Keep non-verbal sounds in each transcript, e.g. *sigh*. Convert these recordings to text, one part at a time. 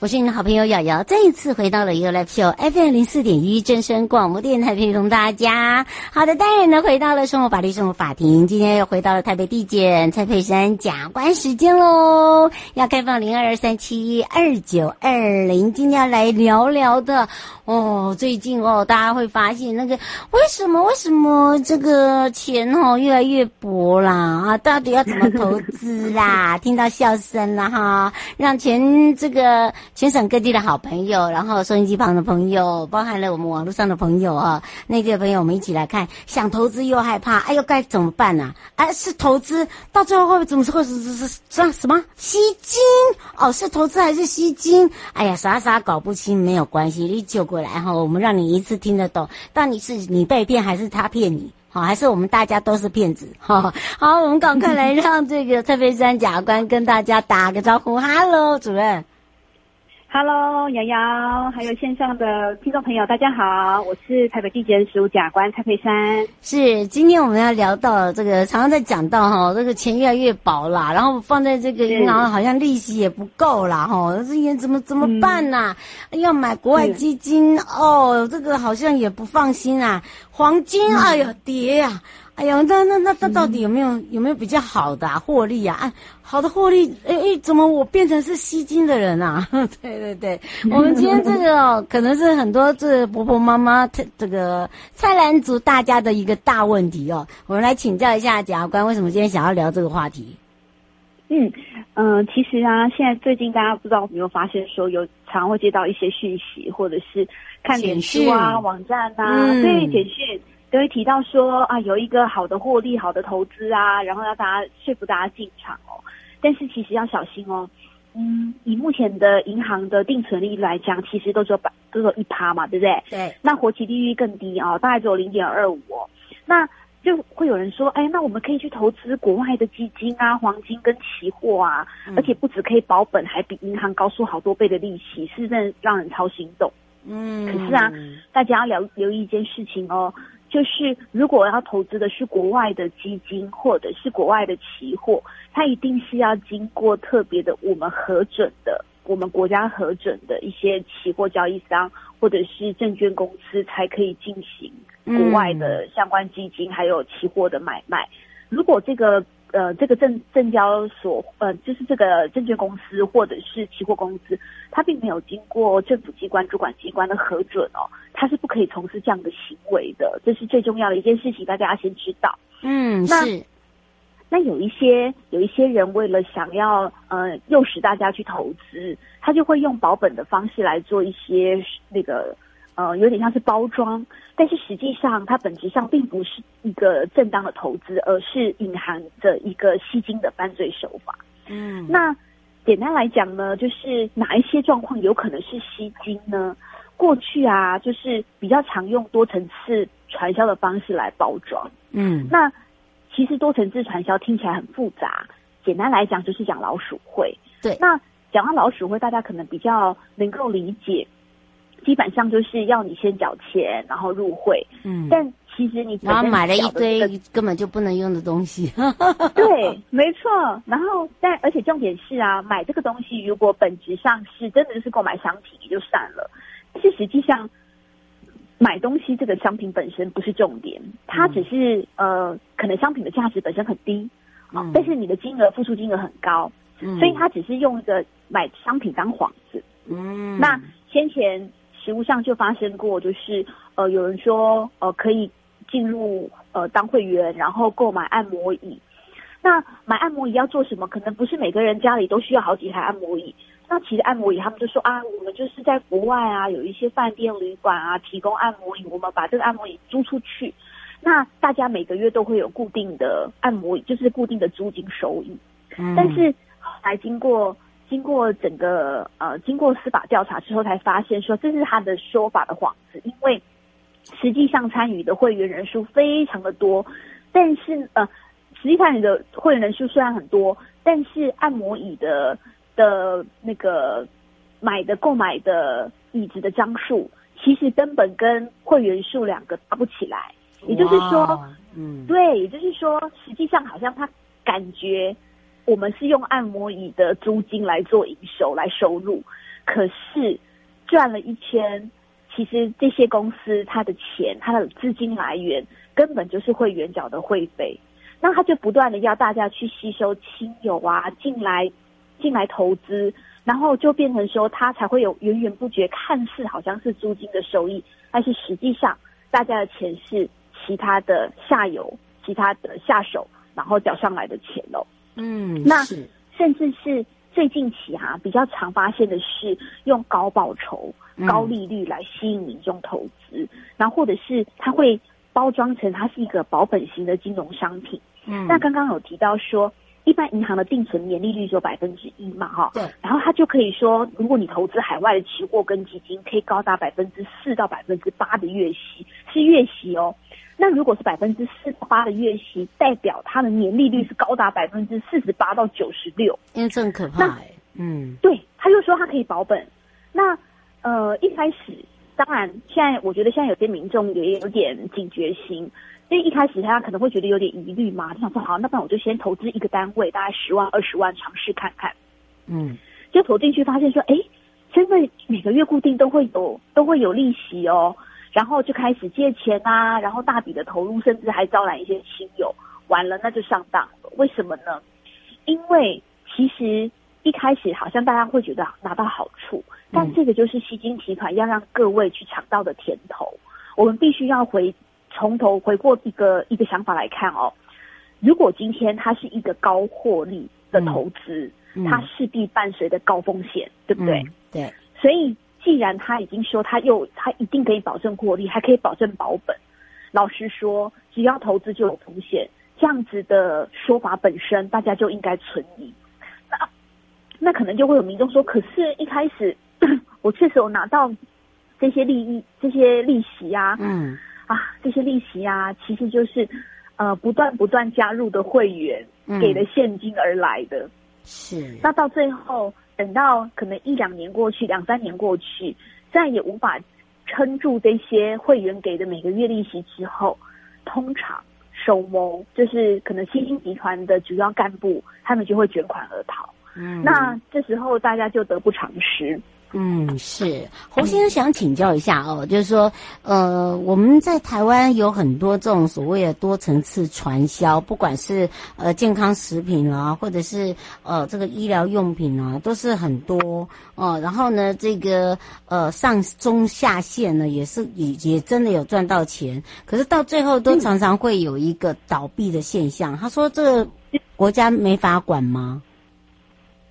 我是你的好朋友瑶瑶，再一次回到了 You Live Show FM 零四点一正声广播电台，陪同大家。好的，当然呢，回到了生活法律生活法庭，今天又回到了台北地检蔡佩珊检官时间喽，要开放零二三七二九二零，今天要来聊聊的哦，最近哦，大家会发现那个为什么为什么这个钱哦越来越薄啦啊？到底要怎么投资啦？听到笑声了哈，让钱这个。全省各地的好朋友，然后收音机旁的朋友，包含了我们网络上的朋友啊，内地的朋友，我们一起来看，想投资又害怕，哎呦，该怎么办呢？啊？哎，是投资，到最后会不会怎么会是是是什么吸金？哦，是投资还是吸金？哎呀，啥啥搞不清没有关系，你就过来哈，我们让你一次听得懂，到底是你被骗还是他骗你？好，还是我们大家都是骗子？哈，好，我们赶快来让这个蔡沛珊检察官跟大家打个招呼。Hello，主任。Hello，瑶瑶，还有线上的听众朋友，大家好，我是台北地检署检察官蔡佩珊。是，今天我们要聊到这个，常常在讲到哈，这个钱越来越薄啦，然后放在这个银行好像利息也不够啦，哈，这也怎么怎么办呐？嗯、要买国外基金哦，这个好像也不放心啊，黄金，哎呦跌呀、啊。哎呀，那那那那到底有没有、嗯、有没有比较好的啊、获利啊？啊，好的获利，哎哎，怎么我变成是吸金的人啊？*laughs* 对对对，我们今天这个哦，可能是很多这婆婆妈妈这个菜篮族大家的一个大问题哦。我们来请教一下检察官，为什么今天想要聊这个话题？嗯嗯、呃，其实啊，现在最近大家不知道有没有发现，说有常会接到一些讯息，或者是看脸书啊、网站啊，嗯、对简讯。都会提到说啊，有一个好的获利、好的投资啊，然后要大家说服大家进场哦。但是其实要小心哦。嗯，以目前的银行的定存利率来讲，其实都只有百，都只有一趴嘛，对不对？对。那活期利率更低哦，大概只有零点二五哦。那就会有人说，哎，那我们可以去投资国外的基金啊、黄金跟期货啊，嗯、而且不止可以保本，还比银行高出好多倍的利息，是真的让人超心动。嗯。可是啊，大家要留留意一件事情哦。就是如果要投资的是国外的基金或者是国外的期货，它一定是要经过特别的我们核准的，我们国家核准的一些期货交易商或者是证券公司才可以进行国外的相关基金还有期货的买卖。如果这个呃，这个证证交所，呃，就是这个证券公司或者是期货公司，它并没有经过政府机关主管机关的核准哦，它是不可以从事这样的行为的。这是最重要的一件事情，大家要先知道。嗯，那是。那有一些有一些人为了想要呃诱使大家去投资，他就会用保本的方式来做一些那个。呃，有点像是包装，但是实际上它本质上并不是一个正当的投资，而是隐含着一个吸金的犯罪手法。嗯，那简单来讲呢，就是哪一些状况有可能是吸金呢？过去啊，就是比较常用多层次传销的方式来包装。嗯，那其实多层次传销听起来很复杂，简单来讲就是讲老鼠会。对，那讲到老鼠会，大家可能比较能够理解。基本上就是要你先缴钱，然后入会。嗯，但其实你然后买了一堆根本就不能用的东西。*laughs* 对，没错。然后，但而且重点是啊，买这个东西如果本质上是真的就是购买商品也就算了，但是实际上买东西这个商品本身不是重点，它只是、嗯、呃，可能商品的价值本身很低啊，嗯、但是你的金额付出金额很高，嗯、所以它只是用一个买商品当幌子。嗯，那先前。实物上就发生过，就是呃，有人说呃可以进入呃当会员，然后购买按摩椅。那买按摩椅要做什么？可能不是每个人家里都需要好几台按摩椅，那其实按摩椅他们就说啊，我们就是在国外啊，有一些饭店旅馆啊提供按摩椅，我们把这个按摩椅租出去，那大家每个月都会有固定的按摩椅，就是固定的租金收益。嗯，但是后来经过经过整个呃经过司法调查之后，才发现说这是他的说法的幌子，因为实际上参与的会员人数非常的多，但是呃实际参与的会员人数虽然很多，但是按摩椅的。的那个买的购买的椅子的张数，其实根本跟会员数两个搭不起来。也就是说，嗯，对，也就是说，实际上好像他感觉我们是用按摩椅的租金来做营收来收入，可是赚了一千，其实这些公司它的钱，它的资金来源根本就是会员缴的会费，那他就不断的要大家去吸收亲友啊进来。进来投资，然后就变成说，他才会有源源不绝，看似好像是租金的收益，但是实际上大家的钱是其他的下游、其他的下手，然后缴上来的钱喽。嗯，那甚至是最近期哈、啊、比较常发现的是用高报酬、高利率来吸引民众投资，嗯、然后或者是他会包装成它是一个保本型的金融商品。嗯，那刚刚有提到说。一般银行的定存年利率只有百分之一嘛，哈，对，然后他就可以说，如果你投资海外的期货跟基金，可以高达百分之四到百分之八的月息，是月息哦。那如果是百分之四十八的月息，代表它的年利率是高达百分之四十八到九十六，因为这很可怕哎。嗯，对，他就说他可以保本。那呃，一开始当然，现在我觉得现在有些民众也有点警觉心。因为一开始他可能会觉得有点疑虑嘛，就想说好，那不然我就先投资一个单位，大概十万、二十万，尝试看看。嗯，就投进去发现说，哎，真的每个月固定都会有都会有利息哦，然后就开始借钱啊，然后大笔的投入，甚至还招揽一些亲友，完了那就上当了。为什么呢？因为其实一开始好像大家会觉得拿到好处，但这个就是吸金集团要让各位去尝到的甜头，我们必须要回。从头回过一个一个想法来看哦，如果今天它是一个高获利的投资，嗯嗯、它势必伴随着高风险，对不对？嗯、对。所以既然他已经说他又他一定可以保证获利，还可以保证保本，老实说，只要投资就有风险，这样子的说法本身，大家就应该存疑。那那可能就会有民众说，可是一开始 *coughs* 我确实有拿到这些利益、这些利息啊，嗯。啊，这些利息啊，其实就是，呃，不断不断加入的会员给的现金而来的。嗯、是。那到最后，等到可能一两年过去，两三年过去，再也无法撑住这些会员给的每个月利息之后，通常首谋就是可能新兴集团的主要干部，他们就会卷款而逃。嗯。那这时候大家就得不偿失。嗯，是侯先生想请教一下哦，就是说，呃，我们在台湾有很多这种所谓的多层次传销，不管是呃健康食品啊，或者是呃这个医疗用品啊，都是很多哦、呃。然后呢，这个呃上中下线呢，也是也也真的有赚到钱，可是到最后都常常会有一个倒闭的现象。他说，这个国家没法管吗？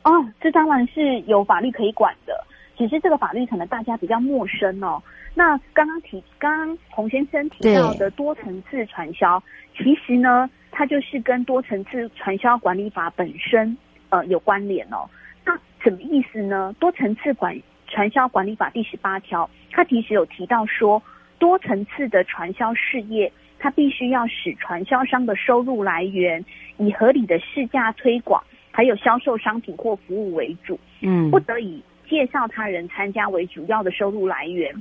哦，这当然是有法律可以管的。其实这个法律可能大家比较陌生哦。那刚刚提，刚刚洪先生提到的多层次传销，其实呢，它就是跟多层次传销管理法本身呃有关联哦。那什么意思呢？多层次管传销管理法第十八条，它其实有提到说，多层次的传销事业，它必须要使传销商的收入来源以合理的市价推广，还有销售商品或服务为主，嗯，不得以。介绍他人参加为主要的收入来源。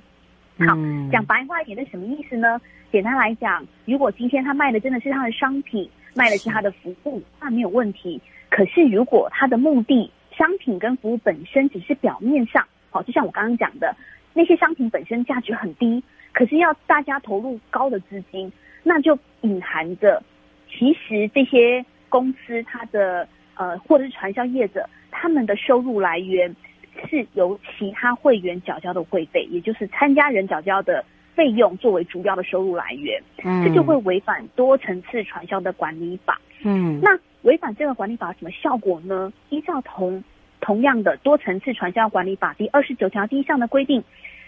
好，讲白话一点，那什么意思呢？简单来讲，如果今天他卖的真的是他的商品，卖的是他的服务，那没有问题。可是如果他的目的，商品跟服务本身只是表面上，好，就像我刚刚讲的，那些商品本身价值很低，可是要大家投入高的资金，那就隐含着，其实这些公司它的呃，或者是传销业者他们的收入来源。是由其他会员缴交的会费，也就是参加人缴交的费用作为主要的收入来源，嗯，这就会违反多层次传销的管理法。嗯，那违反这个管理法有什么效果呢？依照同同样的多层次传销管理法第二十九条第一项的规定，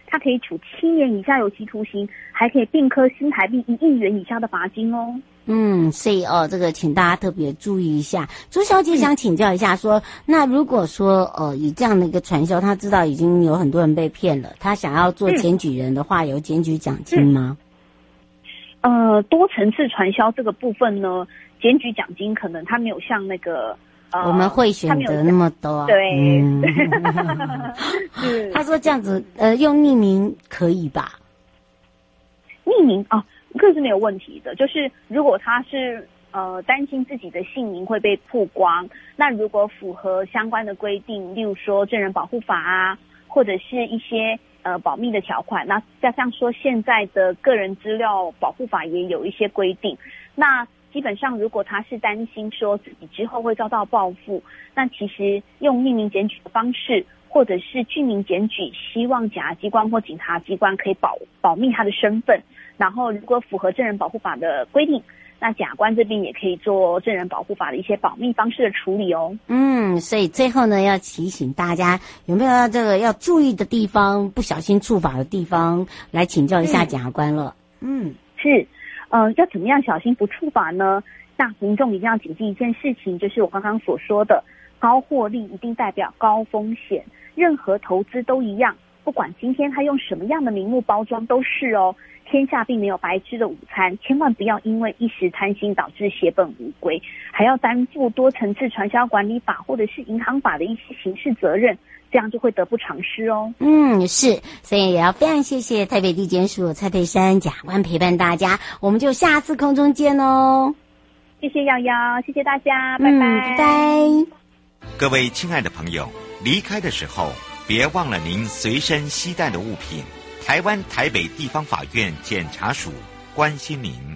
它可以处七年以下有期徒刑，还可以并科新台币一亿元以下的罚金哦。嗯，所以哦，这个请大家特别注意一下。朱小姐想请教一下说，说、嗯、那如果说呃，以这样的一个传销，他知道已经有很多人被骗了，他想要做检举人的话，嗯、有检举奖金吗？呃，多层次传销这个部分呢，检举奖金可能他没有像那个。呃、我们会选择那么多，对，嗯、*laughs* *laughs* 他说这样子，呃，用匿名可以吧？匿名啊，这是没有问题的。就是如果他是呃担心自己的姓名会被曝光，那如果符合相关的规定，例如说证人保护法啊，或者是一些呃保密的条款，那加上说现在的个人资料保护法也有一些规定，那。基本上，如果他是担心说自己之后会遭到报复，那其实用匿名检举的方式，或者是具名检举，希望检察机关或警察机关可以保保密他的身份。然后，如果符合证人保护法的规定，那检察官这边也可以做证人保护法的一些保密方式的处理哦。嗯，所以最后呢，要提醒大家有没有这个要注意的地方，不小心触法的地方，来请教一下检察官了。嗯，是。呃，要怎么样小心不触法呢？那民众一定要谨记一件事情，就是我刚刚所说的，高获利一定代表高风险，任何投资都一样，不管今天他用什么样的名目包装都是哦。天下并没有白吃的午餐，千万不要因为一时贪心导致血本无归，还要担负多层次传销管理法或者是银行法的一些刑事责任。这样就会得不偿失哦。嗯，是，所以也要非常谢谢台北地检署蔡佩珊检察官陪伴大家，我们就下次空中见哦。谢谢瑶瑶，谢谢大家，拜拜，嗯，拜拜。各位亲爱的朋友，离开的时候别忘了您随身携带的物品。台湾台北地方法院检察署关心您。